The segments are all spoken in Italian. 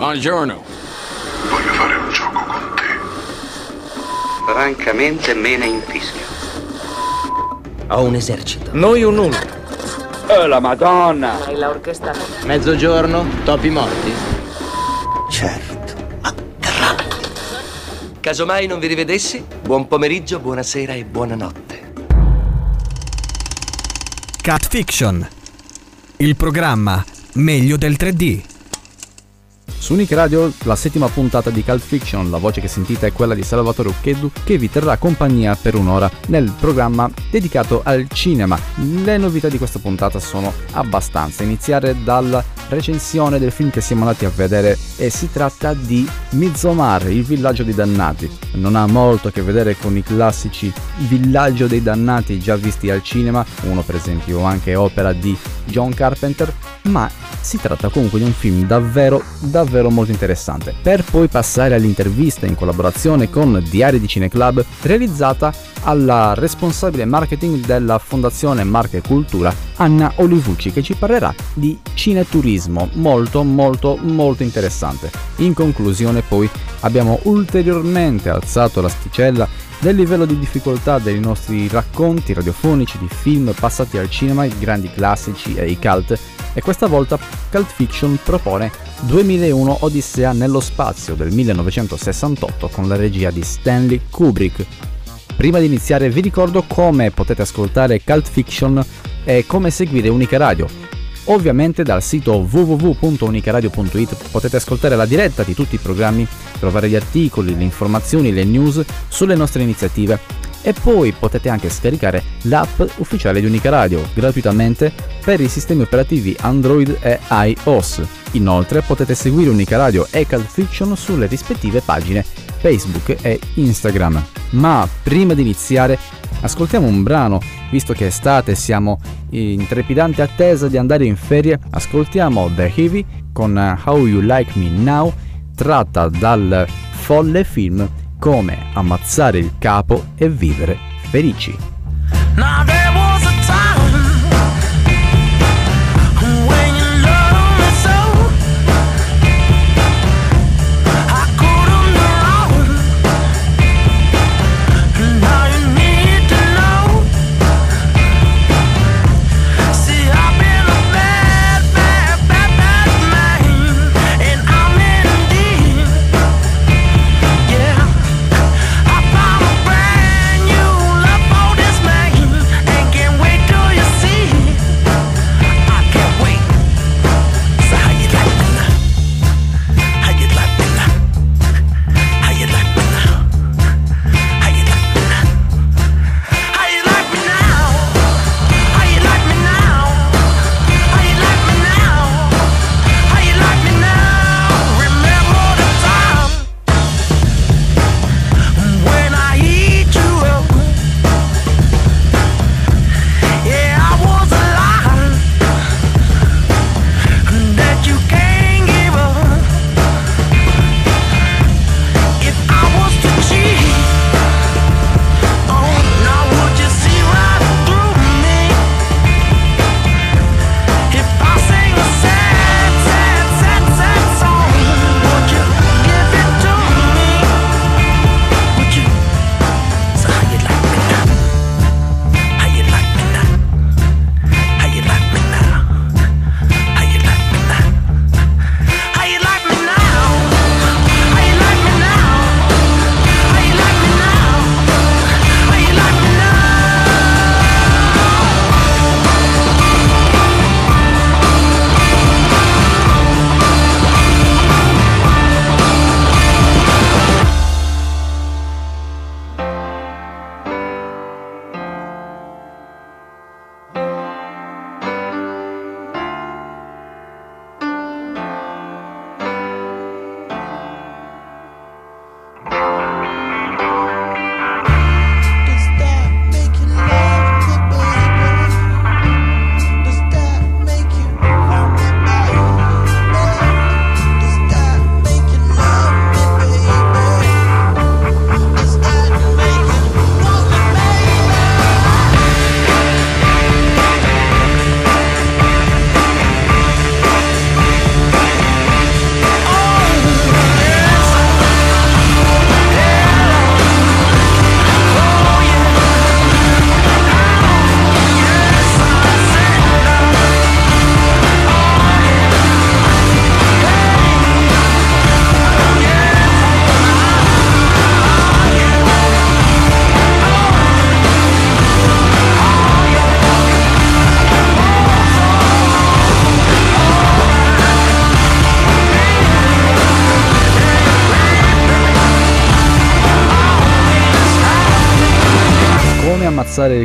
Buongiorno. Voglio fare un gioco con te. Francamente me ne infischio. Ho un esercito. Noi un nulla. Oh la madonna! Hai l'orchestra. Mezzogiorno, topi morti. Certo, ma grandi. Casomai non vi rivedessi, buon pomeriggio, buonasera e buonanotte. Cat Fiction. Il programma meglio del 3D. Su Unic Radio, la settima puntata di Cult Fiction, la voce che sentite è quella di Salvatore Ucchedu, che vi terrà compagnia per un'ora nel programma dedicato al cinema. Le novità di questa puntata sono abbastanza. Iniziare dalla recensione del film che siamo andati a vedere e si tratta di Midsommar, il villaggio dei dannati. Non ha molto a che vedere con i classici villaggio dei dannati già visti al cinema, uno per esempio anche opera di John Carpenter, ma si tratta comunque di un film davvero davvero molto interessante. Per poi passare all'intervista in collaborazione con Diari di Cineclub realizzata alla responsabile marketing della Fondazione Marca e Cultura Anna Olivucci che ci parlerà di cineturismo molto molto molto interessante. In conclusione poi abbiamo ulteriormente alzato l'asticella del livello di difficoltà dei nostri racconti radiofonici di film passati al cinema, i grandi classici e i cult, e questa volta Cult Fiction propone 2001 Odissea nello spazio del 1968 con la regia di Stanley Kubrick. Prima di iniziare vi ricordo come potete ascoltare Cult Fiction e come seguire Unica Radio. Ovviamente dal sito www.unicaradio.it potete ascoltare la diretta di tutti i programmi, trovare gli articoli, le informazioni, le news sulle nostre iniziative e poi potete anche scaricare l'app ufficiale di Unica Radio gratuitamente per i sistemi operativi Android e iOS. Inoltre potete seguire Unica Radio e Cult Fiction sulle rispettive pagine Facebook e Instagram. Ma prima di iniziare ascoltiamo un brano, visto che è estate e siamo in trepidante attesa di andare in ferie, ascoltiamo The Heavy con How You Like Me Now, tratta dal folle film Come ammazzare il capo e vivere felici.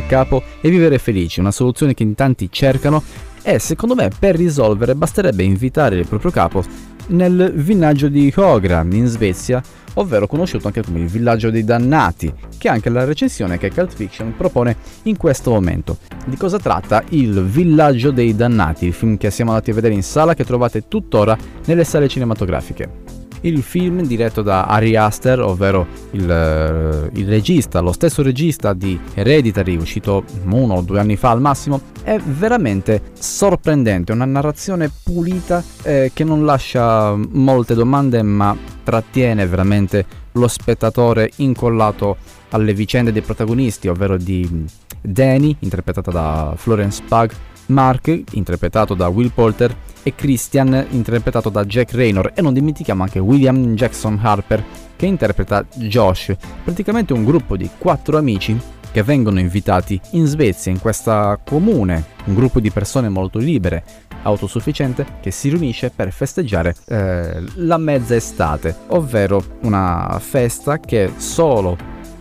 Il capo e vivere felici, una soluzione che in tanti cercano e secondo me per risolvere basterebbe invitare il proprio capo nel villaggio di Hogra in Svezia, ovvero conosciuto anche come il villaggio dei dannati, che è anche la recensione che Cult Fiction propone in questo momento. Di cosa tratta Il villaggio dei dannati, il film che siamo andati a vedere in sala che trovate tuttora nelle sale cinematografiche. Il film diretto da Ari Aster, ovvero il, eh, il regista, lo stesso regista di Hereditary, uscito uno o due anni fa al massimo, è veramente sorprendente, una narrazione pulita eh, che non lascia molte domande ma trattiene veramente lo spettatore incollato alle vicende dei protagonisti, ovvero di Danny, interpretata da Florence Pugh, Mark, interpretato da Will Poulter, e Christian, interpretato da Jack Raynor, e non dimentichiamo anche William Jackson Harper, che interpreta Josh, praticamente un gruppo di quattro amici che vengono invitati in Svezia, in questa comune, un gruppo di persone molto libere, autosufficiente, che si riunisce per festeggiare eh, la mezza estate, ovvero una festa che solo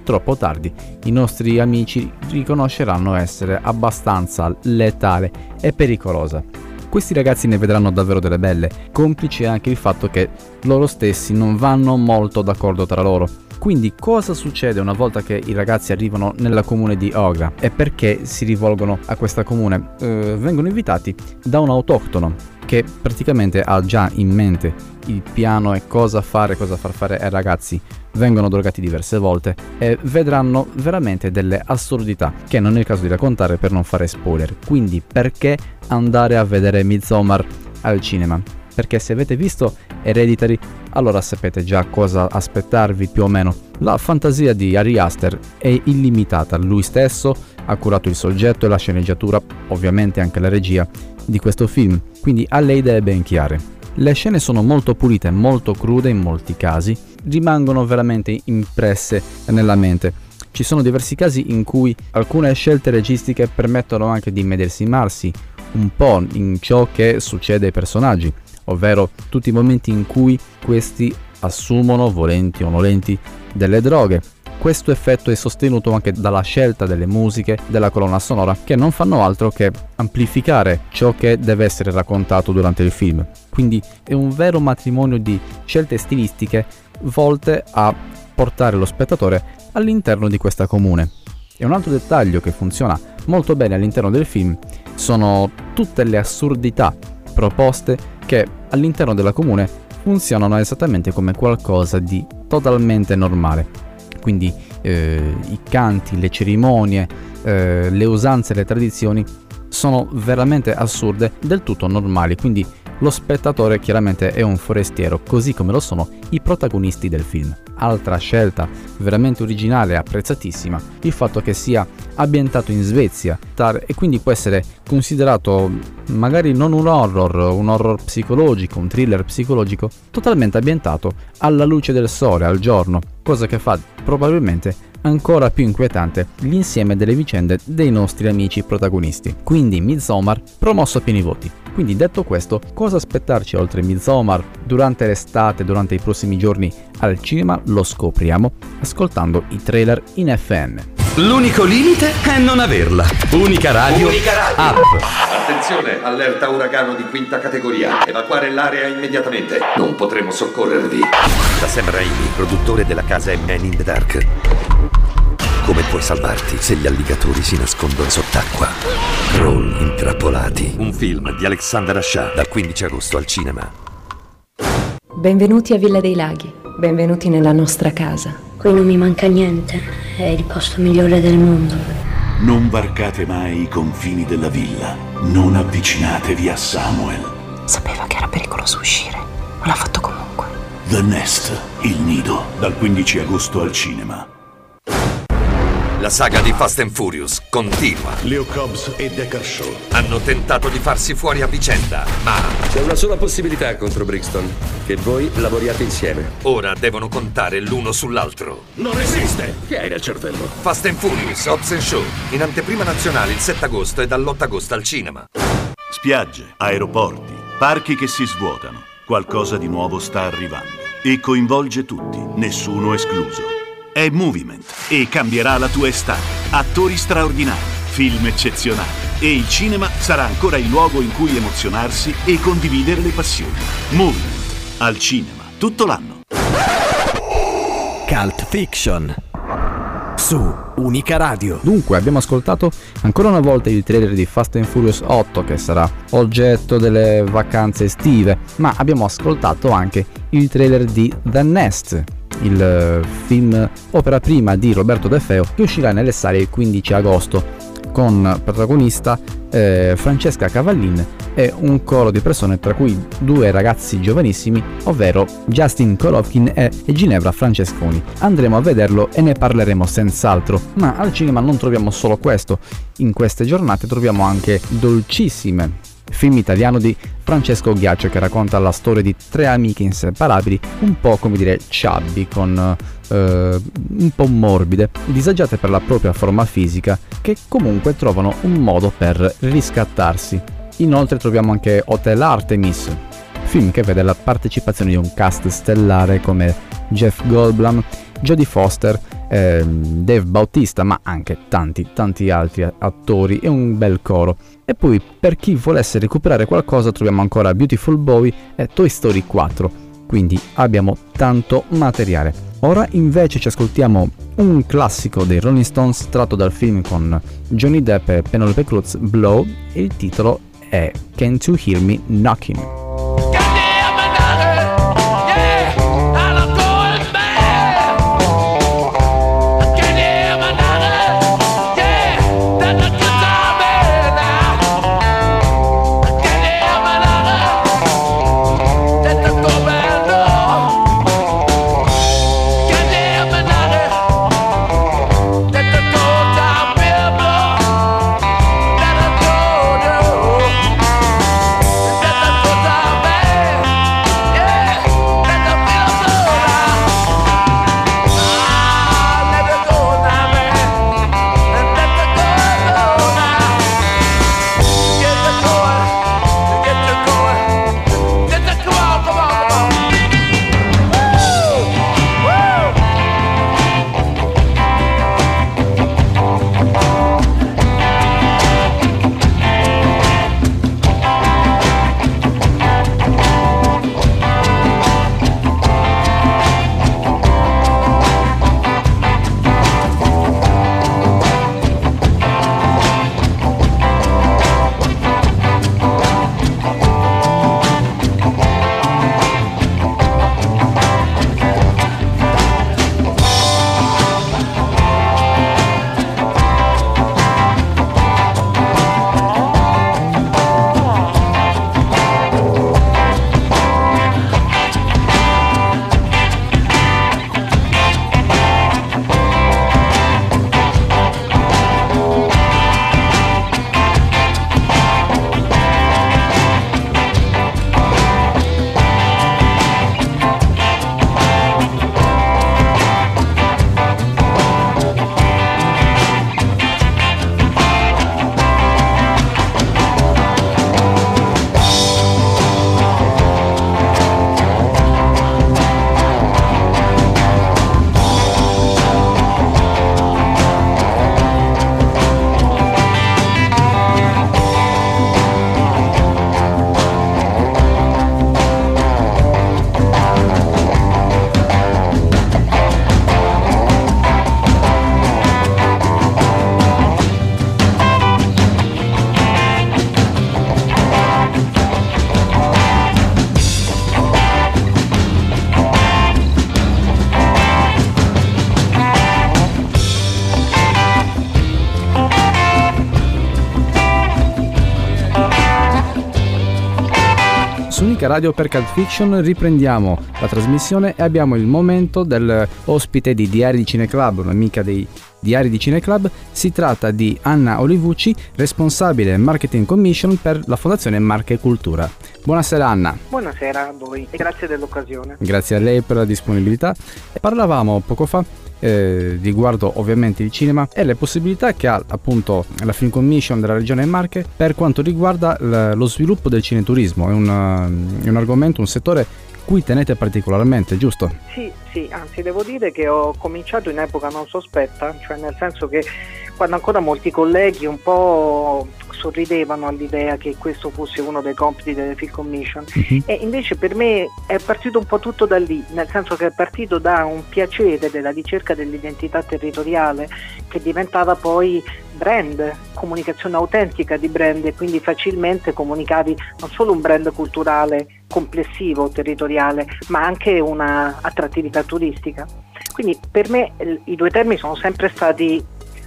troppo tardi i nostri amici riconosceranno essere abbastanza letale e pericolosa. Questi ragazzi ne vedranno davvero delle belle, complice anche il fatto che loro stessi non vanno molto d'accordo tra loro. Quindi cosa succede una volta che i ragazzi arrivano nella comune di Ogra e perché si rivolgono a questa comune? Eh, vengono invitati da un autoctono che praticamente ha già in mente il piano e cosa fare, cosa far fare ai ragazzi. Vengono drogati diverse volte e vedranno veramente delle assurdità che non è il caso di raccontare per non fare spoiler. Quindi perché andare a vedere Midsommar al cinema? Perché se avete visto Hereditary allora sapete già cosa aspettarvi più o meno. La fantasia di Ari Aster è illimitata, lui stesso ha curato il soggetto e la sceneggiatura, ovviamente anche la regia di questo film, quindi ha le idee ben chiare. Le scene sono molto pulite, molto crude in molti casi, rimangono veramente impresse nella mente. Ci sono diversi casi in cui alcune scelte registiche permettono anche di medesimarsi un po' in ciò che succede ai personaggi, ovvero tutti i momenti in cui questi assumono, volenti o nolenti, delle droghe. Questo effetto è sostenuto anche dalla scelta delle musiche della colonna sonora che non fanno altro che amplificare ciò che deve essere raccontato durante il film. Quindi è un vero matrimonio di scelte stilistiche volte a portare lo spettatore all'interno di questa comune. E un altro dettaglio che funziona molto bene all'interno del film sono tutte le assurdità proposte che all'interno della comune funzionano esattamente come qualcosa di totalmente normale. Quindi eh, i canti, le cerimonie, eh, le usanze, le tradizioni sono veramente assurde, del tutto normali, quindi lo spettatore chiaramente è un forestiero, così come lo sono i protagonisti del film. Altra scelta veramente originale e apprezzatissima, il fatto che sia ambientato in Svezia e quindi può essere considerato magari non un horror, un horror psicologico, un thriller psicologico, totalmente ambientato alla luce del sole, al giorno, cosa che fa probabilmente ancora più inquietante l'insieme delle vicende dei nostri amici protagonisti. Quindi Midsommar promosso a pieni voti. Quindi detto questo, cosa aspettarci oltre Midsommar durante l'estate, durante i prossimi giorni al cinema? Lo scopriamo ascoltando i trailer in FM. L'unico limite è non averla. Unica radio. Unica radio. App. Attenzione, allerta uragano di quinta categoria. Evacuare l'area immediatamente. Non potremo soccorrervi. Da Sam Raimi, produttore della casa Man in the Dark. Come puoi salvarti se gli alligatori si nascondono sott'acqua? Crawl intrappolati. Un film di Alexander Asha dal 15 agosto al cinema. Benvenuti a Villa dei Laghi, benvenuti nella nostra casa. Qui non mi manca niente, è il posto migliore del mondo. Non varcate mai i confini della villa. Non avvicinatevi a Samuel. Sapeva che era pericoloso uscire, ma l'ha fatto comunque. The Nest, il nido, dal 15 agosto al cinema. La saga di Fast and Furious continua. Leo Cobbs e Decker Shaw. Hanno tentato di farsi fuori a vicenda, ma C'è una sola possibilità contro Brixton, che voi lavoriate insieme. ora devono contare l'uno sull'altro. Non esiste! Che hai nel cervello? Fast and Furious, Hobbs and Show, in anteprima nazionale il 7 agosto e dall'8 agosto al cinema. Spiagge, aeroporti, parchi che si svuotano. Qualcosa di nuovo sta arrivando. E coinvolge tutti, nessuno escluso. È Movement e cambierà la tua estate. Attori straordinari, film eccezionali e il cinema sarà ancora il luogo in cui emozionarsi e condividere le passioni. Movement al cinema tutto l'anno. Cult Fiction su Unica Radio. Dunque, abbiamo ascoltato ancora una volta il trailer di Fast and Furious 8 che sarà oggetto delle vacanze estive, ma abbiamo ascoltato anche il trailer di The Nest, il eh, film opera prima di Roberto De Feo che uscirà nelle sale il 15 agosto con protagonista eh, Francesca Cavallin e un coro di persone tra cui due ragazzi giovanissimi, ovvero Justin Kolovkin e Ginevra Francesconi. Andremo a vederlo e ne parleremo senz'altro, ma al cinema non troviamo solo questo, in queste giornate troviamo anche Dolcissime, film italiano di Francesco Ghiaccio che racconta la storia di tre amiche inseparabili, un po' come dire chubby, con eh, un po' morbide, disagiate per la propria forma fisica, che comunque trovano un modo per riscattarsi. Inoltre troviamo anche Hotel Artemis, film che vede la partecipazione di un cast stellare come Jeff Goldblum, Jodie Foster, ehm, Dave Bautista, ma anche tanti, tanti altri attori e un bel coro. E poi per chi volesse recuperare qualcosa troviamo ancora Beautiful Boy e Toy Story 4, quindi abbiamo tanto materiale. Ora invece ci ascoltiamo un classico dei Rolling Stones tratto dal film con Johnny Depp e Penelope Cruz, Blow, il titolo è Can't You Hear Me Knocking? Radio per Cult Fiction riprendiamo la trasmissione e abbiamo il momento dell'ospite di Diari di Cineclub, un'amica dei Diari di Cineclub. Si tratta di Anna Olivucci, responsabile Marketing Commission per la Fondazione Marche Cultura. Buonasera Anna. Buonasera a voi e grazie dell'occasione. Grazie a lei per la disponibilità. Parlavamo poco fa eh, riguardo ovviamente il cinema e le possibilità che ha appunto la Film Commission della regione Marche per quanto riguarda l- lo sviluppo del cineturismo. È un, è un argomento, un settore cui tenete particolarmente, giusto? Sì, sì, anzi devo dire che ho cominciato in epoca non sospetta, cioè nel senso che quando ancora molti colleghi un po' sorridevano all'idea che questo fosse uno dei compiti delle Film Commission e invece per me è partito un po' tutto da lì, nel senso che è partito da un piacere della ricerca dell'identità territoriale che diventava poi brand, comunicazione autentica di brand e quindi facilmente comunicavi non solo un brand culturale complessivo, territoriale, ma anche una attrattività turistica. Quindi per me i due termini sono sempre stati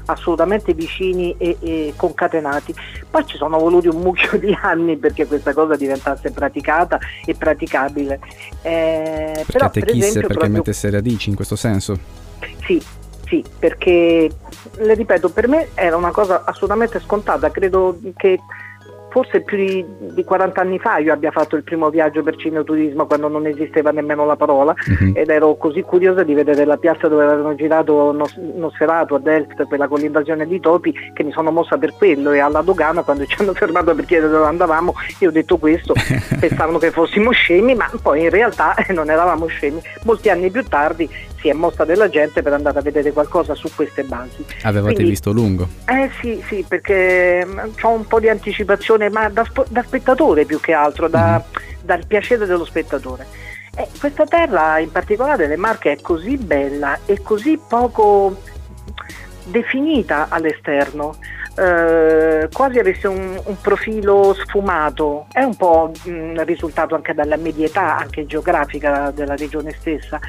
assolutamente vicini e, e concatenati. Poi ci sono voluti un mucchio di anni perché questa cosa diventasse praticata e praticabile. Eh, Perché però, per esempio, perché proprio- mettesse radici in questo senso? sì, sì, perché le ripeto, per me era una cosa assolutamente scontata, credo che forse più di, di 40 anni fa io abbia fatto il primo viaggio per cineturismo quando non esisteva nemmeno la parola ed ero così curiosa di vedere la piazza dove avevano girato Nos- Nosferatu a Delft, quella con l'invasione di topi, che mi sono mossa per quello e alla dogana quando ci hanno fermato per chiedere dove andavamo io ho detto questo, pensavano che fossimo scemi, ma poi in realtà non eravamo scemi. Molti anni più tardi si è mossa della gente per andare a vedere qualcosa su queste basi. Avevate Quindi- visto lungo? eh sì, sì, perché ho un po' di anticipazione, ma da, da spettatore più che altro, da- dal piacere dello spettatore. E questa terra, in particolare le Marche, è così bella e così poco definita all'esterno. eh, quasi avesse un, un profilo sfumato, è un po' mh, risultato anche dalla medietà, anche geografica della regione stessa,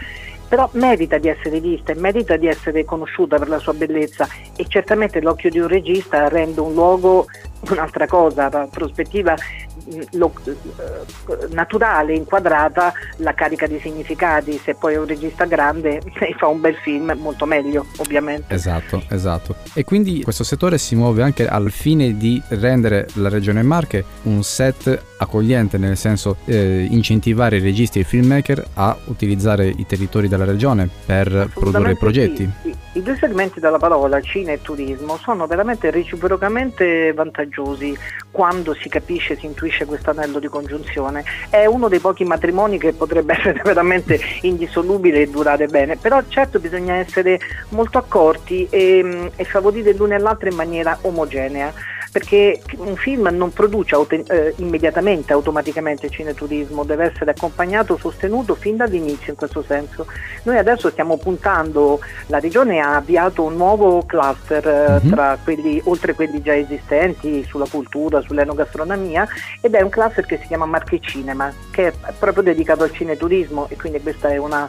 però merita di essere vista e merita di essere conosciuta per la sua bellezza e certamente l'occhio di un regista rende un luogo un'altra cosa, la prospettiva mh, lo- eh, naturale, inquadrata, la carica di significati, se poi è un regista grande e fa un bel film molto meglio ovviamente. Esatto, esatto. E quindi questo settore si muove anche al fine di rendere la regione Marche un set accogliente, nel senso eh, incentivare i registi e i filmmaker a utilizzare i territori della regione per produrre progetti. sì, sì. I due segmenti della parola, Cina e turismo, sono veramente reciprocamente vantaggiosi quando si capisce, si intuisce questo anello di congiunzione. È uno dei pochi matrimoni che potrebbe essere veramente indissolubile e durare bene, però certo bisogna essere molto accorti e, e favorire l'uno e l'altro in maniera omogenea perché un film non produce auten- eh, immediatamente, automaticamente cineturismo, deve essere accompagnato, sostenuto fin dall'inizio in questo senso. Noi adesso stiamo puntando, la regione ha avviato un nuovo cluster eh, Mhm. tra quelli, oltre quelli già esistenti sulla cultura, sull'enogastronomia ed è un cluster che si chiama Marche Cinema, che è proprio dedicato al cineturismo e quindi questa è una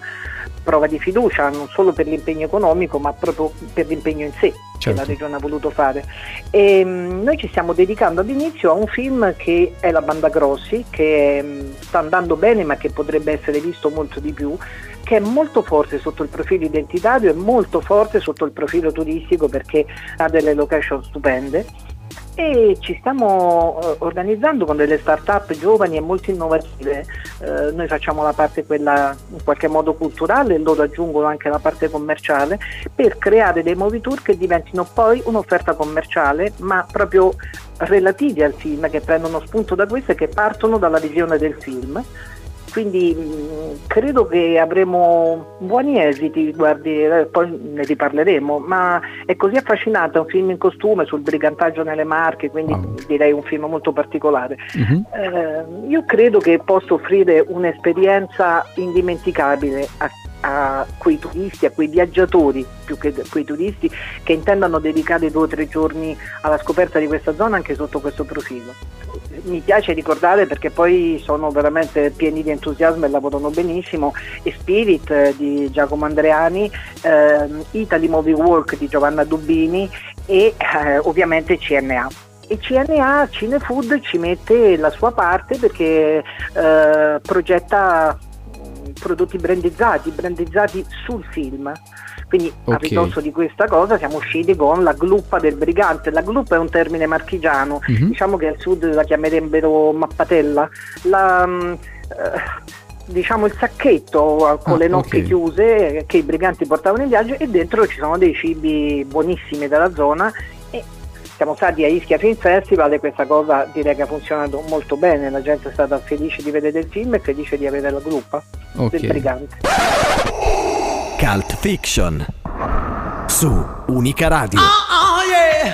prova di fiducia non solo per l'impegno economico ma proprio per l'impegno in sé che Certo. la regione ha voluto fare. E, mm, noi ci stiamo dedicando all'inizio a un film che è La Banda Grossi, che mm, sta andando bene ma che potrebbe essere visto molto di più, che è molto forte sotto il profilo identitario e molto forte sotto il profilo turistico perché ha delle location stupende e ci stiamo eh, organizzando con delle start-up giovani e molto innovative. Eh, noi facciamo la parte quella in qualche modo culturale e loro aggiungono anche la parte commerciale per creare dei movie tour che diventino poi un'offerta commerciale ma proprio relativi al film, che prendono spunto da questo e che partono dalla visione del film. Quindi mh, credo che avremo buoni esiti, guardi, eh, poi ne riparleremo, ma è così affascinante, è un film in costume sul brigantaggio nelle Marche, quindi direi un film molto particolare. Eh, io credo che possa offrire un'esperienza indimenticabile a, a quei turisti, a quei viaggiatori più che quei turisti che intendano dedicare due o tre giorni alla scoperta di questa zona anche sotto questo profilo. Mi piace ricordare perché poi sono veramente pieni di entusiasmo e lavorano benissimo. E Spirit eh, di Giacomo Andreani, ehm, Italy Movie Work di Giovanna Dubini e eh, ovviamente CNA e CNA Cinefood ci mette la sua parte perché eh, progetta prodotti brandizzati, brandizzati sul film. Quindi a Ok. ridosso di questa cosa siamo usciti con la gluppa del brigante. La gluppa è un termine marchigiano, Mhm. diciamo che al sud la chiamerebbero mappatella. La, mh, eh, diciamo il sacchetto con Ah, le nocche ok. chiuse eh, che i briganti portavano in viaggio e dentro ci sono dei cibi buonissimi della zona siamo stati a Ischia Film Festival e questa cosa direi che ha funzionato molto bene, la gente è stata felice di vedere il film e felice di avere la gruppa Ok. del brigante. Cult Fiction. Su Unica Radio. Oh yeah.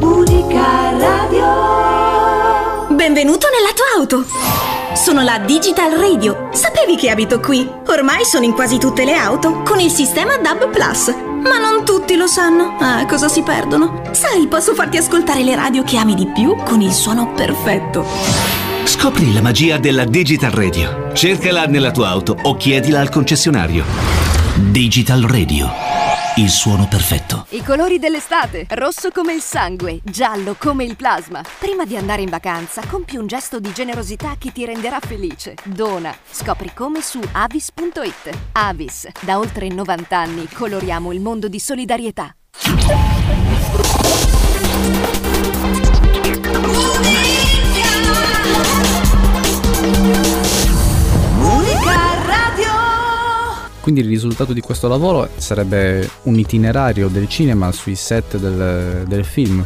Unica Radio. Benvenuto nella tua auto. Sono la Digital Radio. Sapevi che abito qui? Ormai sono in quasi tutte le auto con il sistema DAB Plus. Ma non tutti lo sanno. Ah, cosa si perdono? Sai, posso farti ascoltare le radio che ami di più con il suono perfetto. Scopri la magia della Digital Radio. Cercala nella tua auto o chiedila al concessionario. Digital Radio. Il suono perfetto. I colori dell'estate, rosso come il sangue, giallo come il plasma. Prima di andare in vacanza, compi un gesto di generosità che ti renderà felice. Dona. Scopri come su avis.it. Avis, da oltre 90 anni coloriamo il mondo di solidarietà. Quindi il risultato di questo lavoro sarebbe un itinerario del cinema sui set del, del film.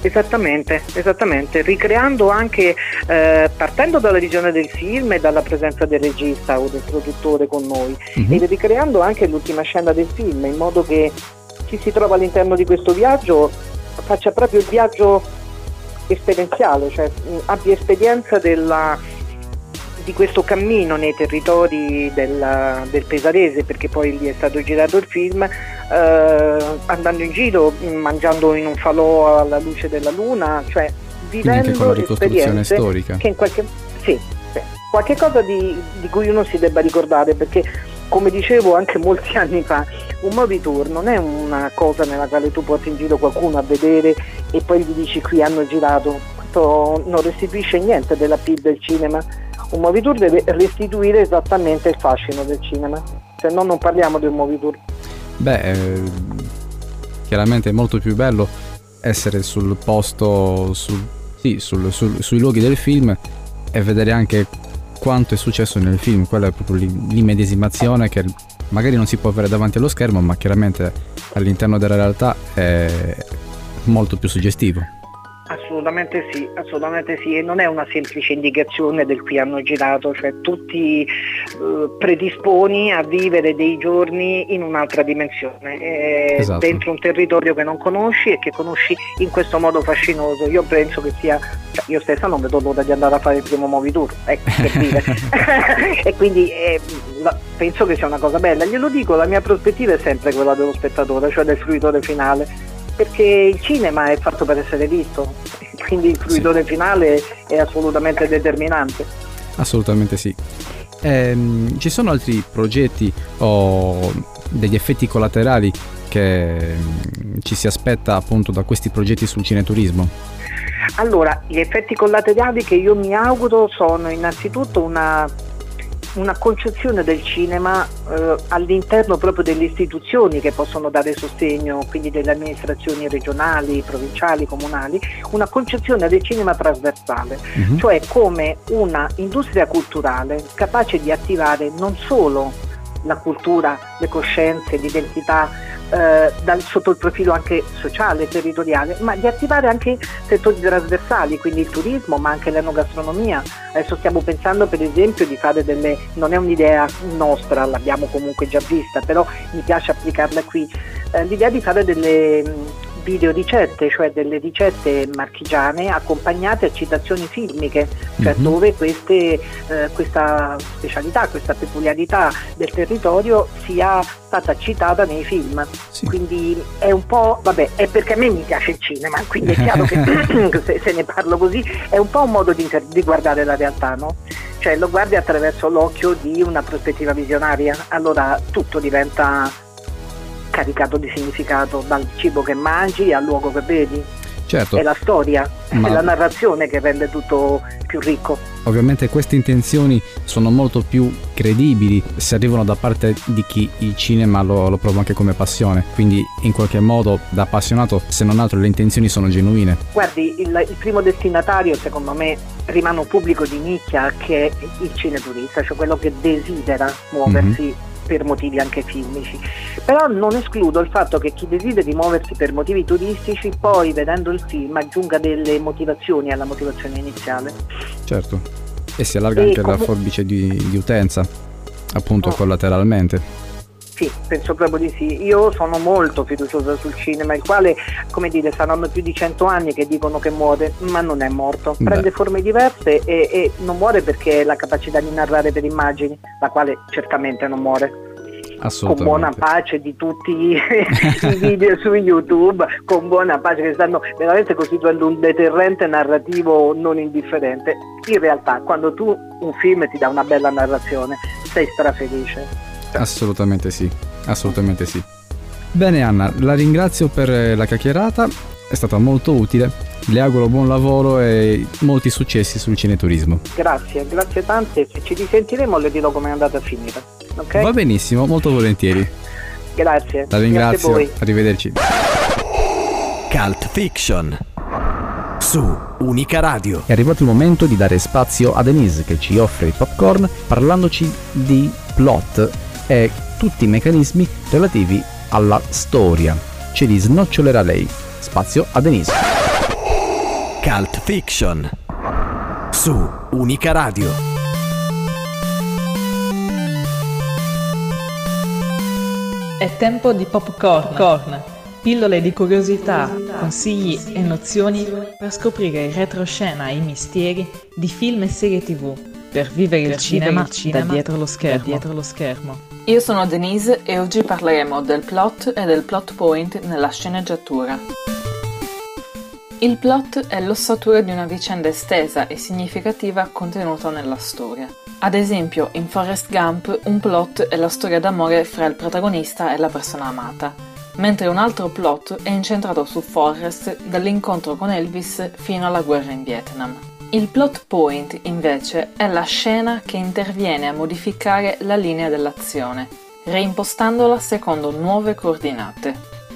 Esattamente, esattamente, ricreando anche, eh, partendo dalla visione del film e dalla presenza del regista o del produttore con noi, Mhm. e ricreando anche l'ultima scena del film, in modo che chi si trova all'interno di questo viaggio faccia proprio il viaggio esperienziale, cioè abbia esperienza della, di questo cammino nei territori del, del Pesarese, perché poi lì è stato girato il film, eh, andando in giro, mangiando in un falò alla luce della luna, cioè vivendo ricostruzione esperienze storica. che in qualche sì, sì, qualche cosa di, di cui uno si debba ricordare, perché come dicevo anche molti anni fa, un movie tour non è una cosa nella quale tu porti in giro qualcuno a vedere e poi gli dici qui hanno girato. Questo non restituisce niente della PIL del cinema. Un movie tour deve restituire esattamente il fascino del cinema, se no non parliamo di un movie tour. Beh, eh, chiaramente è molto più bello essere sul posto, sul- sì, sul- sul- sui luoghi del film e vedere anche quanto è successo nel film. Quella è proprio l'i- l'immedesimazione che magari non si può avere davanti allo schermo, ma chiaramente all'interno della realtà è molto più suggestivo. Assolutamente sì, assolutamente sì, e non è una semplice indicazione del qui hanno girato, cioè tu ti eh, predisponi a vivere dei giorni in un'altra dimensione, eh, Esatto. dentro un territorio che non conosci e che conosci in questo modo fascinoso. Io penso che sia, cioè, io stessa non vedo l'ora di andare a fare il primo movie tour, ecco, per dire. e quindi eh, penso che sia una cosa bella. Glielo dico, la mia prospettiva è sempre quella dello spettatore, cioè del fruitore finale perché il cinema è fatto per essere visto, quindi il fruitore finale è assolutamente determinante. Assolutamente sì. Ehm, ci sono altri progetti o degli effetti collaterali che mm, ci si aspetta appunto da questi progetti sul cineturismo? Allora, gli effetti collaterali che io mi auguro sono innanzitutto una, una concezione del cinema eh, all'interno proprio delle istituzioni che possono dare sostegno, quindi delle amministrazioni regionali, provinciali, comunali, una concezione del cinema trasversale, Mhm. cioè come una industria culturale capace di attivare non solo la cultura, le coscienze, l'identità eh, dal- sotto il profilo anche sociale, territoriale, ma di attivare anche settori trasversali, quindi il turismo, ma anche l'enogastronomia. Adesso stiamo pensando per esempio di fare delle, non è un'idea nostra, l'abbiamo comunque già vista, però mi piace applicarla qui, eh, l'idea di fare delle mh, video ricette, cioè delle ricette marchigiane accompagnate a citazioni filmiche, cioè Mhm. dove queste, eh, questa specialità, questa peculiarità del territorio sia stata citata nei film. Quindi è un po', vabbè, è perché a me mi piace il cinema, quindi è chiaro che se, se ne parlo così è un po' un modo di, di guardare la realtà, no? Cioè lo guardi attraverso l'occhio di una prospettiva visionaria, allora tutto diventa caricato di significato, dal cibo che mangi al luogo che vedi. Certo. È la storia, Ma- è la narrazione che rende tutto più ricco. Ovviamente queste intenzioni sono molto più credibili se arrivano da parte di chi il cinema lo, lo prova anche come passione, quindi in qualche modo da appassionato se non altro le intenzioni sono genuine. Guardi, il, il primo destinatario secondo me rimane un pubblico di nicchia che è il cineturista, cioè quello che desidera muoversi per motivi anche filmici. Però non escludo il fatto che chi desideri muoversi per motivi turistici poi vedendo il film aggiunga delle motivazioni alla motivazione iniziale. Certo. E si allarga E anche la comu- forbice di, di utenza, appunto Oh. collateralmente. Sì, penso proprio di sì. Io sono molto fiduciosa sul cinema, il quale, come dire, saranno più di cento anni che dicono che muore, ma non è morto. Beh. Prende forme diverse e, e non muore perché ha la capacità di narrare per immagini, la quale certamente non muore. Con buona pace di tutti i video su YouTube, con buona pace che stanno veramente costituendo un deterrente narrativo non indifferente. In realtà, quando tu un film ti dà una bella narrazione, sei strafelice. Assolutamente sì, assolutamente sì. Bene Anna, la ringrazio per eh, la chiacchierata, è stata molto utile. Le auguro buon lavoro e molti successi sul cineturismo. Grazie, grazie tante. Se ci risentiremo le dirò come è andata a finire. Ok? Va benissimo, molto volentieri. Grazie. La Grazie a ringrazio, voi. arrivederci. Cult Fiction su Unica Radio. È arrivato il momento di dare spazio a Denise che ci offre i popcorn parlandoci di plot e tutti i meccanismi relativi alla storia. Ce li snocciolerà lei. Spazio a Denise. Cult Fiction su Unica Radio. È tempo di popcorn. Corn. Pillole di curiosità, consigli e nozioni per scoprire il retroscena e i misteri di film e serie tv. Per vivere il cinema, da dietro lo schermo. Io sono Denise e oggi parleremo del plot e del plot point nella sceneggiatura. Il plot è l'ossatura di una vicenda estesa e significativa contenuta nella storia. Ad esempio, in Forrest Gump un plot è la storia d'amore fra il protagonista e la persona amata, mentre un altro plot è incentrato su Forrest dall'incontro con Elvis fino alla guerra in Vietnam. Il plot point, invece, è la scena che interviene a modificare la linea dell'azione, reimpostandola secondo nuove coordinate.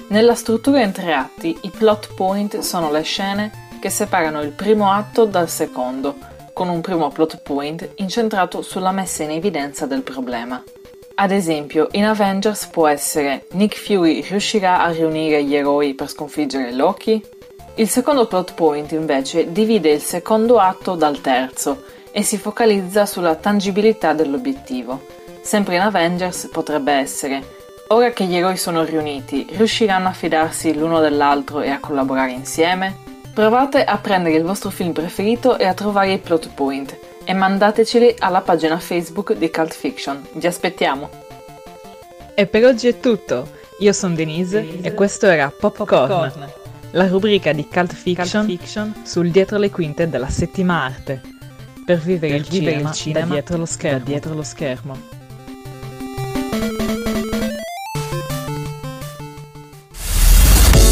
Nella struttura in tre atti, i plot point sono le scene che separano il primo atto dal secondo, con un primo plot point incentrato sulla messa in evidenza del problema. Ad esempio, in Avengers può essere Nick Fury riuscirà a riunire gli eroi per sconfiggere Loki? Il secondo plot point invece divide il secondo atto dal terzo e si focalizza sulla tangibilità dell'obiettivo. Sempre in Avengers potrebbe essere Ora che gli eroi sono riuniti, riusciranno a fidarsi l'uno dell'altro e a collaborare insieme? Provate a prendere il vostro film preferito e a trovare i plot point e mandateceli alla pagina Facebook di Cult Fiction. Vi aspettiamo! E per oggi è tutto. Io sono Denise, e questo era Popcorn, la rubrica di Cult Fiction, sul dietro le quinte della settima arte. Per vivere, il, cinema da dietro lo schermo. dietro lo schermo.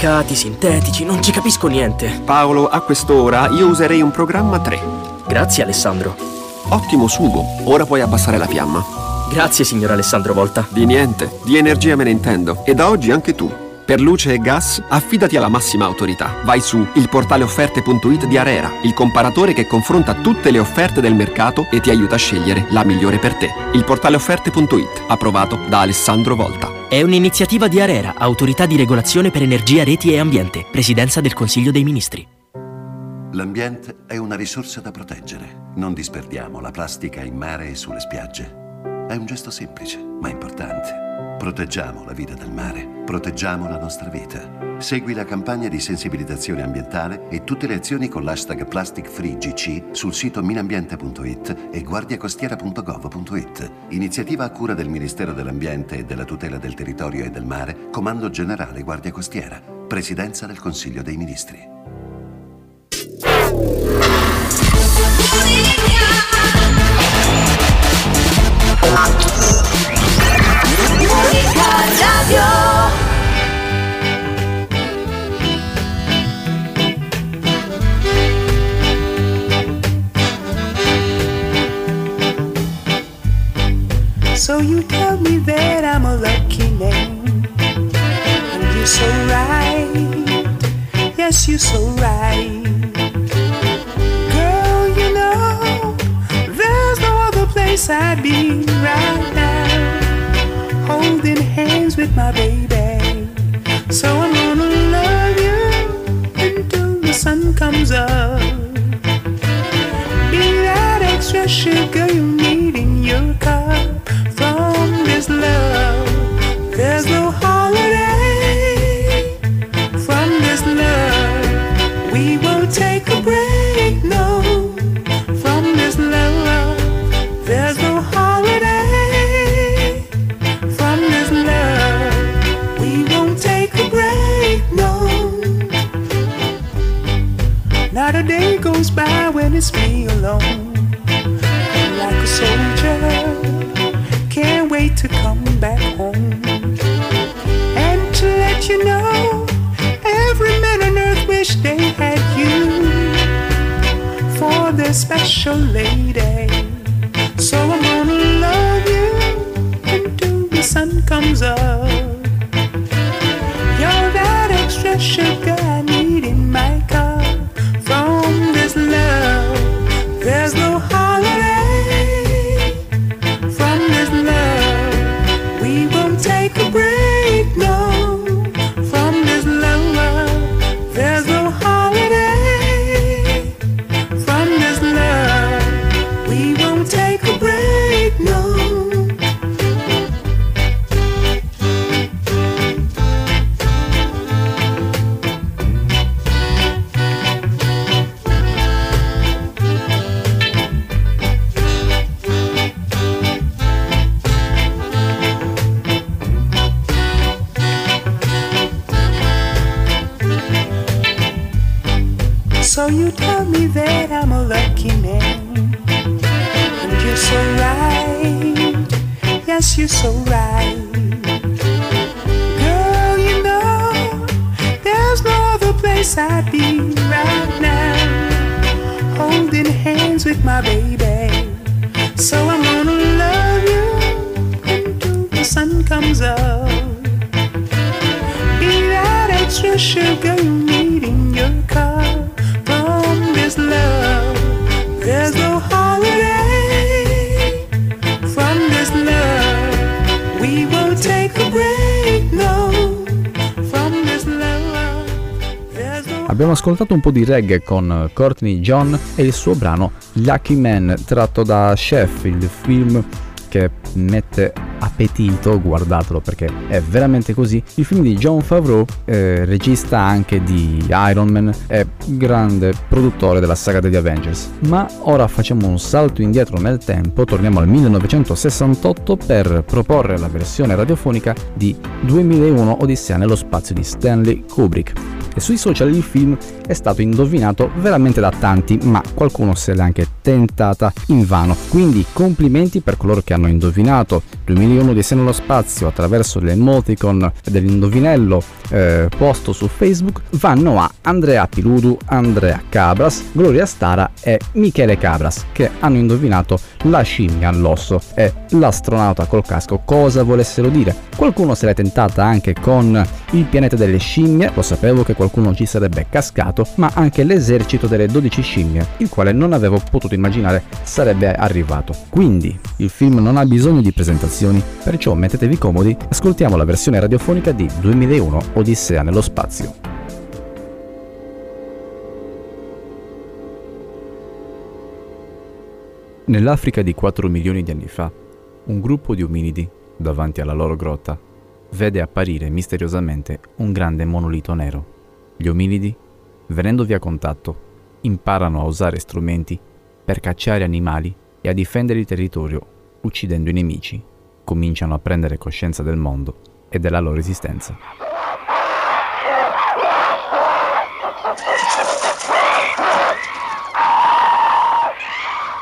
Radio. Delicati, sintetici, non ci capisco niente. Paolo, a quest'ora io userei un programma 3. Grazie Alessandro. Ottimo sugo, ora puoi abbassare la fiamma. Grazie signor Alessandro Volta. Di niente, di energia me ne intendo. E da oggi anche tu. Per luce e gas, affidati alla massima autorità. Vai su ilportaleofferte.it di Arera, il comparatore che confronta tutte le offerte del mercato e ti aiuta a scegliere la migliore per te. Ilportaleofferte.it, approvato da Alessandro Volta. È un'iniziativa di Arera, Autorità di Regolazione per Energia, Reti e Ambiente, Presidenza del Consiglio dei Ministri. L'ambiente è una risorsa da proteggere. Non disperdiamo la plastica in mare e sulle spiagge. È un gesto semplice, ma importante. Proteggiamo la vita del mare, proteggiamo la nostra vita. Segui la campagna di sensibilizzazione ambientale e tutte le azioni con l'hashtag PlasticFreeGC sul sito minambiente.it e guardiacostiera.gov.it. Iniziativa a cura del Ministero dell'Ambiente e della Tutela del Territorio e del Mare, Comando Generale Guardia Costiera, Presidenza del Consiglio dei Ministri. Radio. So you tell me that I'm a lucky man. And you're so right. Yes, you're so right. Girl, you know, there's no other place I'd be right now. Hands with my baby. So I'm gonna love you until the sun comes up. Be that extra sugar you alone. Like a soldier, can't wait to come back home. And to let you know, every man on earth wish they had you for their special lady. So I'm gonna love you until the sun comes up. You're that extra sugar Abbiamo ascoltato un po' di reggae con Courtney John e il suo brano Lucky Man tratto da Chef, il film che mette appetito, guardatelo perché è veramente così. Il film di John Favreau, eh, regista anche di Iron Man, è grande produttore della saga degli Avengers. Ma ora facciamo un salto indietro nel tempo, torniamo al 1968 per proporre la versione radiofonica di 2001 Odissea nello spazio di Stanley Kubrick. E sui social il film è stato indovinato veramente da tanti, ma qualcuno se l'è anche tentata invano. Quindi complimenti per coloro che hanno indovinato 2001 di nello spazio attraverso l'emoticon dell'indovinello eh, posto su Facebook vanno a Andrea Piludu, Andrea Cabras, Gloria Stara e Michele Cabras che hanno indovinato la scimmia all'osso e l'astronauta col casco cosa volessero dire. Qualcuno se l'è tentata anche con il pianeta delle scimmie, lo sapevo che qualcuno ci sarebbe cascato, ma anche l'esercito delle 12 scimmie, il quale non avevo potuto immaginare sarebbe arrivato. Quindi il film non ha bisogno di presentazioni, perciò mettetevi comodi, ascoltiamo la versione radiofonica di 2001 Odissea nello spazio. Nell'Africa di 4 milioni di anni fa, un gruppo di ominidi davanti alla loro grotta, vede apparire misteriosamente un grande monolito nero. Gli ominidi, venendo via contatto, imparano a usare strumenti per cacciare animali e a difendere il territorio, uccidendo i nemici. Cominciano a prendere coscienza del mondo e della loro esistenza.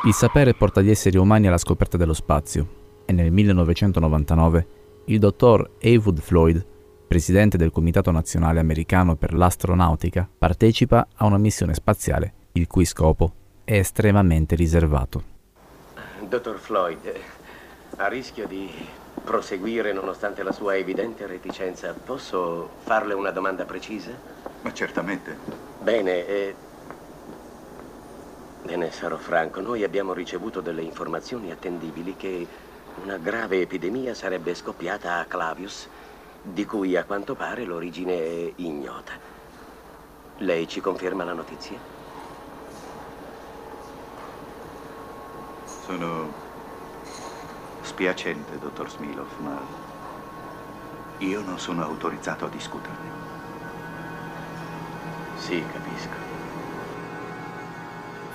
Il sapere porta gli esseri umani alla scoperta dello spazio e nel 1999 il dottor Haywood Floyd, presidente del Comitato Nazionale Americano per l'Astronautica, partecipa a una missione spaziale il cui scopo è estremamente riservato. Dottor Floyd, a rischio di proseguire nonostante la sua evidente reticenza, posso farle una domanda precisa? Ma certamente. Bene, eh, bene, sarò franco. Noi abbiamo ricevuto delle informazioni attendibili che una grave epidemia sarebbe scoppiata a Clavius, di cui a quanto pare l'origine è ignota. Lei ci conferma la notizia? Sono spiacente, dottor Smilov, ma io non sono autorizzato a discuterne. Sì, capisco.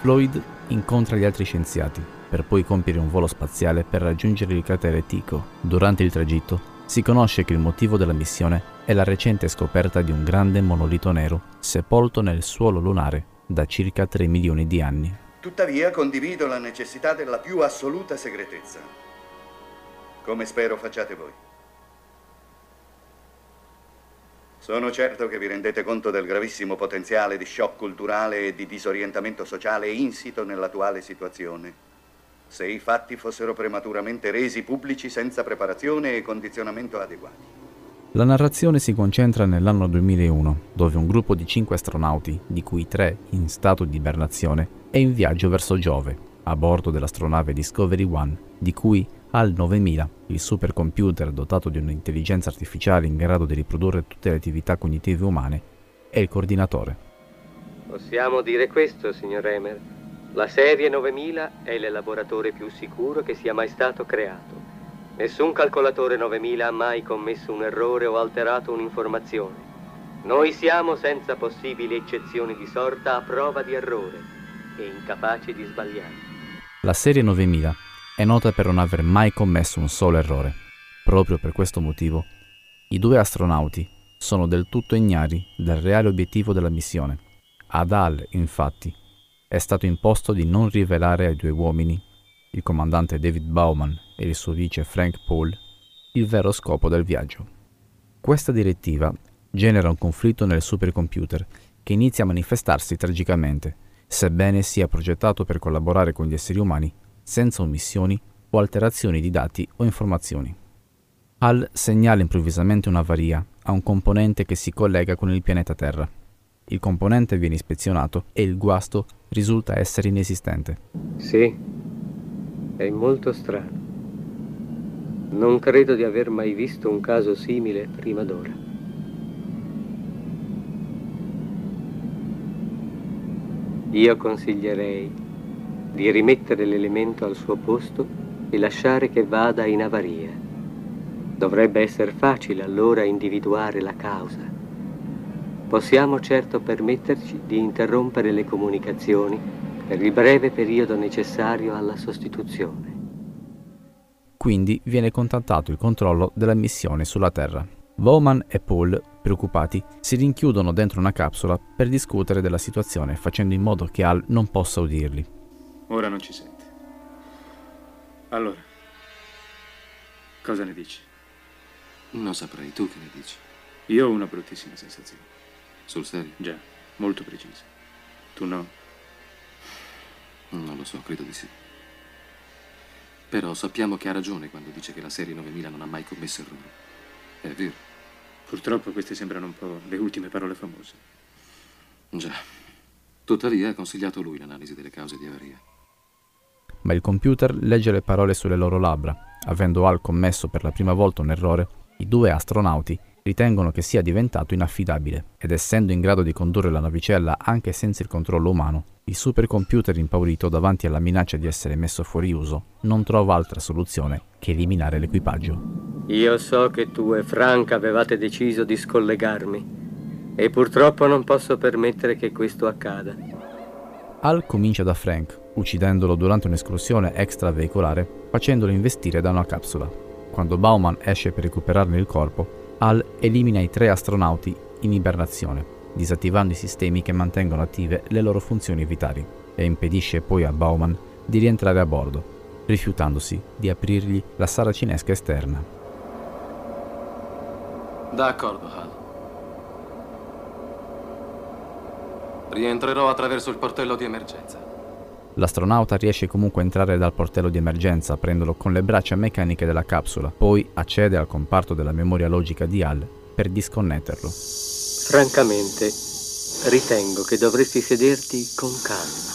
Floyd incontra gli altri scienziati per poi compiere un volo spaziale per raggiungere il cratere Tycho. Durante il tragitto si conosce che il motivo della missione è la recente scoperta di un grande monolito nero sepolto nel suolo lunare da circa 3 milioni di anni. Tuttavia condivido la necessità della più assoluta segretezza, come spero facciate voi. Sono certo che vi rendete conto del gravissimo potenziale di shock culturale e di disorientamento sociale insito nell'attuale situazione. Se i fatti fossero prematuramente resi pubblici senza preparazione e condizionamento adeguati. La narrazione si concentra nell'anno 2001, dove un gruppo di cinque astronauti, di cui tre in stato di ibernazione, è in viaggio verso Giove, a bordo dell'astronave Discovery One, di cui HAL 9000, il supercomputer dotato di un'intelligenza artificiale in grado di riprodurre tutte le attività cognitive umane, è il coordinatore. Possiamo dire questo, signor Emer. La serie 9000 è l'elaboratore più sicuro che sia mai stato creato. Nessun calcolatore 9000 ha mai commesso un errore o alterato un'informazione. Noi siamo, senza possibili eccezioni di sorta, a prova di errore e incapaci di sbagliare. La serie 9000 è nota per non aver mai commesso un solo errore. Proprio per questo motivo, i due astronauti sono del tutto ignari del reale obiettivo della missione. Ad Hal, infatti, è stato imposto di non rivelare ai due uomini, il comandante David Bauman e il suo vice Frank Paul, il vero scopo del viaggio. Questa direttiva genera un conflitto nel supercomputer che inizia a manifestarsi tragicamente, sebbene sia progettato per collaborare con gli esseri umani senza omissioni o alterazioni di dati o informazioni. HAL segnala improvvisamente un'avaria a un componente che si collega con il pianeta Terra. Il componente viene ispezionato e il guasto risulta essere inesistente. Sì, è molto strano. Non credo di aver mai visto un caso simile prima d'ora. Io consiglierei di rimettere l'elemento al suo posto e lasciare che vada in avaria. Dovrebbe essere facile allora individuare la causa. Possiamo certo permetterci di interrompere le comunicazioni per il breve periodo necessario alla sostituzione. Quindi viene contattato il controllo della missione sulla Terra. Bowman e Paul, preoccupati, si rinchiudono dentro una capsula per discutere della situazione, facendo in modo che Al non possa udirli. Ora non ci sente. Allora, cosa ne dici? Non saprei, tu che ne dici? Io ho una bruttissima sensazione. Sul serio? Già, molto precisa. Tu no? Non lo so, credo di sì. Però sappiamo che ha ragione quando dice che la serie 9000 non ha mai commesso errori. È vero. Purtroppo queste sembrano un po' le ultime parole famose. Già. Tuttavia ha consigliato lui l'analisi delle cause di avaria. Ma il computer legge le parole sulle loro labbra. Avendo Al commesso per la prima volta un errore, i due astronauti ritengono che sia diventato inaffidabile ed essendo in grado di condurre la navicella anche senza il controllo umano, il supercomputer impaurito davanti alla minaccia di essere messo fuori uso non trova altra soluzione che eliminare l'equipaggio. Io so che tu e Frank avevate deciso di scollegarmi e purtroppo non posso permettere che questo accada. Al comincia da Frank, uccidendolo durante un'escursione extraveicolare, facendolo investire da una capsula. Quando Bauman esce per recuperarne il corpo, Al elimina i tre astronauti in ibernazione, disattivando i sistemi che mantengono attive le loro funzioni vitali, e impedisce poi a Bauman di rientrare a bordo, rifiutandosi di aprirgli la saracinesca esterna. D'accordo, Hal. Rientrerò attraverso il portello di emergenza. L'astronauta riesce comunque a entrare dal portello di emergenza prendolo con le braccia meccaniche della capsula, poi accede al comparto della memoria logica di Hal per disconnetterlo. Francamente, ritengo che dovresti sederti con calma,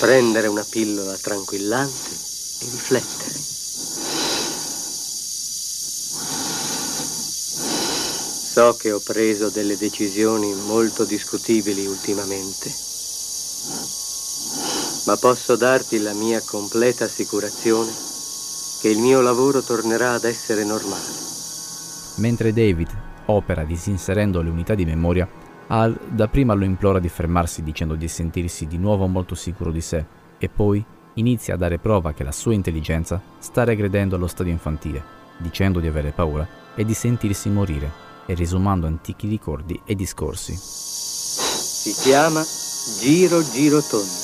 prendere una pillola tranquillante e riflettere. So che ho preso delle decisioni molto discutibili ultimamente, ma posso darti la mia completa assicurazione che il mio lavoro tornerà ad essere normale. Mentre David opera disinserendo le unità di memoria, Al dapprima lo implora di fermarsi dicendo di sentirsi di nuovo molto sicuro di sé e poi inizia a dare prova che la sua intelligenza sta regredendo allo stadio infantile, dicendo di avere paura e di sentirsi morire e risumando antichi ricordi e discorsi. Si chiama Giro Giro Tondo.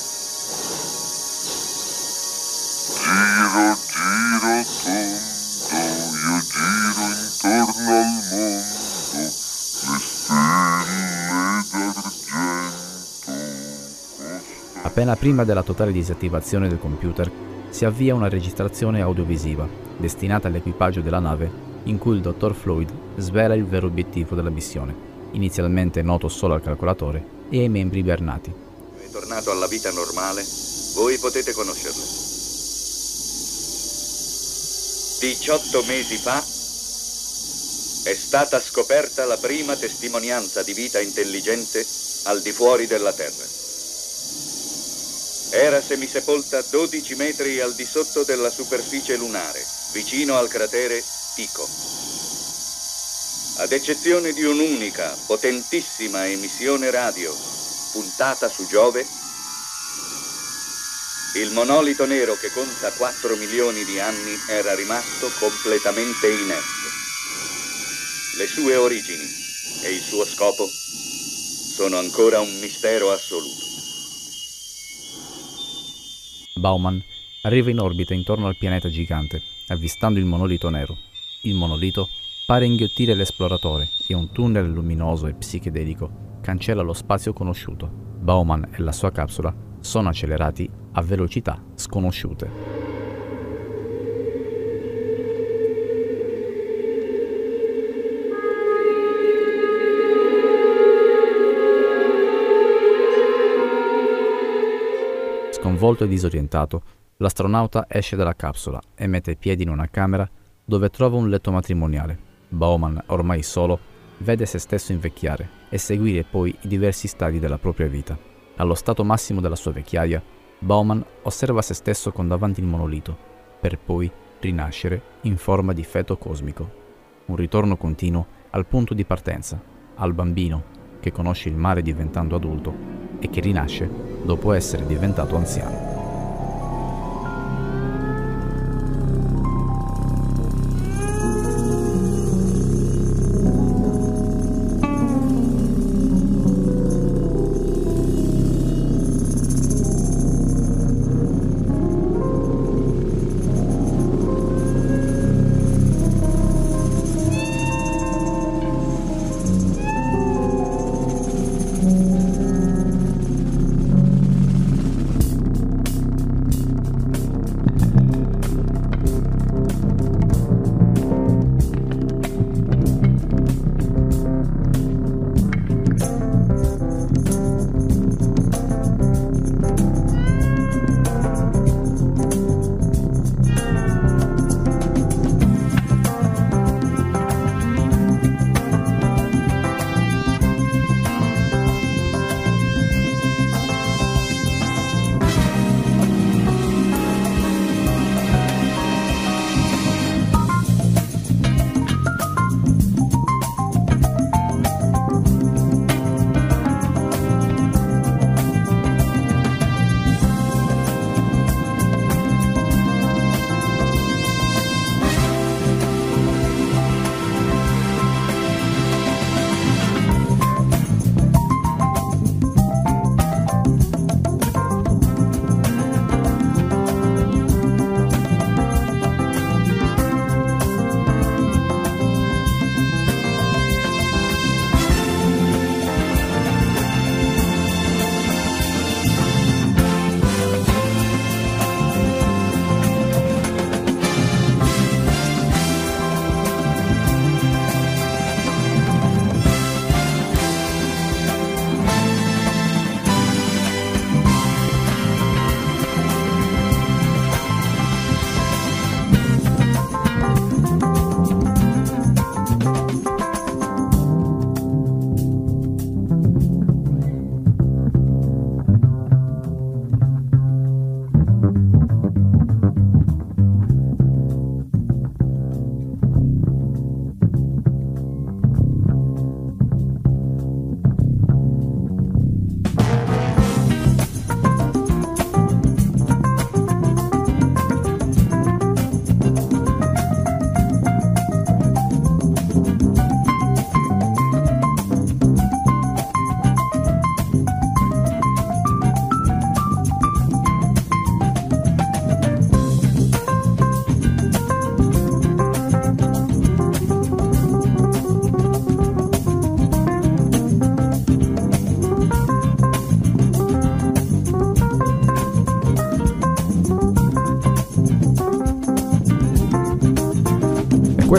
Giro, giro tondo, io giro intorno al mondo, le stelle d'argento. Appena prima della totale disattivazione del computer, si avvia una registrazione audiovisiva destinata all'equipaggio della nave in cui il dottor Floyd svela il vero obiettivo della missione, inizialmente noto solo al calcolatore e ai membri ibernati. È tornato alla vita normale, voi potete conoscerlo. 18 mesi fa è stata scoperta la prima testimonianza di vita intelligente al di fuori della Terra. Era semisepolta 12 metri al di sotto della superficie lunare, vicino al cratere Tycho. Ad eccezione di un'unica, potentissima emissione radio puntata su Giove, il monolito nero che conta 4 milioni di anni era rimasto completamente inerte. Le sue origini e il suo scopo sono ancora un mistero assoluto. Bauman arriva in orbita intorno al pianeta gigante, avvistando il monolito nero. Il monolito pare inghiottire l'esploratore e un tunnel luminoso e psichedelico cancella lo spazio conosciuto. Bauman e la sua capsula sono accelerati a velocità sconosciute. Sconvolto e disorientato, l'astronauta esce dalla capsula e mette i piedi in una camera dove trova un letto matrimoniale. Bauman, ormai solo, vede se stesso invecchiare e seguire poi i diversi stadi della propria vita. Allo stato massimo della sua vecchiaia, Bauman osserva se stesso con davanti il monolito, per poi rinascere in forma di feto cosmico. Un ritorno continuo al punto di partenza, al bambino che conosce il mare diventando adulto e che rinasce dopo essere diventato anziano.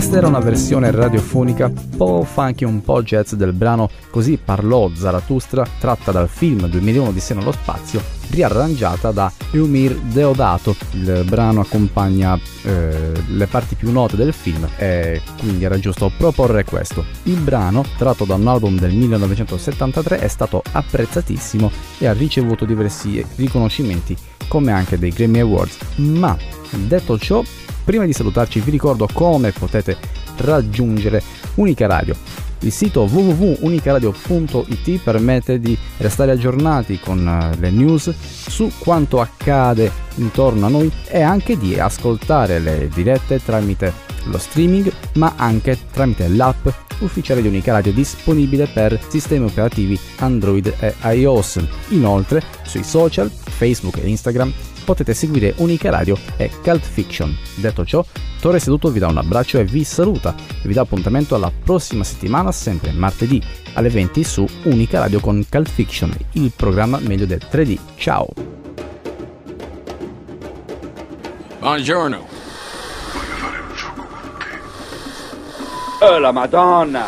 Questa era una versione radiofonica un po' funky, un po' jazz del brano Così parlò Zarathustra, tratta dal film 2001 di Sé nello spazio, riarrangiata da Eumir Deodato. Il brano accompagna eh, le parti più note del film e quindi era giusto proporre questo. Il brano, tratto da un album del 1973, è stato apprezzatissimo e ha ricevuto diversi riconoscimenti come anche dei Grammy Awards. Ma detto ciò, Prima di salutarci vi ricordo come potete raggiungere Unica Radio. Il sito www.unicaradio.it permette di restare aggiornati con eh, le news su quanto accade intorno a noi e anche di ascoltare le dirette tramite lo streaming ma anche tramite l'app ufficiale di Unica Radio disponibile per sistemi operativi Android e iOS. Inoltre sui social, Facebook e Instagram potete seguire Unica Radio e Cult Fiction. Detto ciò, Torre Seduto vi dà un abbraccio e vi saluta e vi dà appuntamento alla prossima settimana, sempre martedì alle 20 su Unica Radio con Cult Fiction, il programma meglio del 3D. Ciao! Buongiorno. Oh la madonna!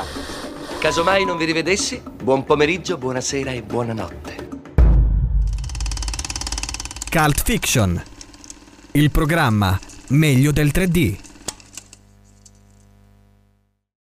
Casomai non vi rivedessi, buon pomeriggio, buonasera e buonanotte. Cult Fiction, il programma meglio del 3D.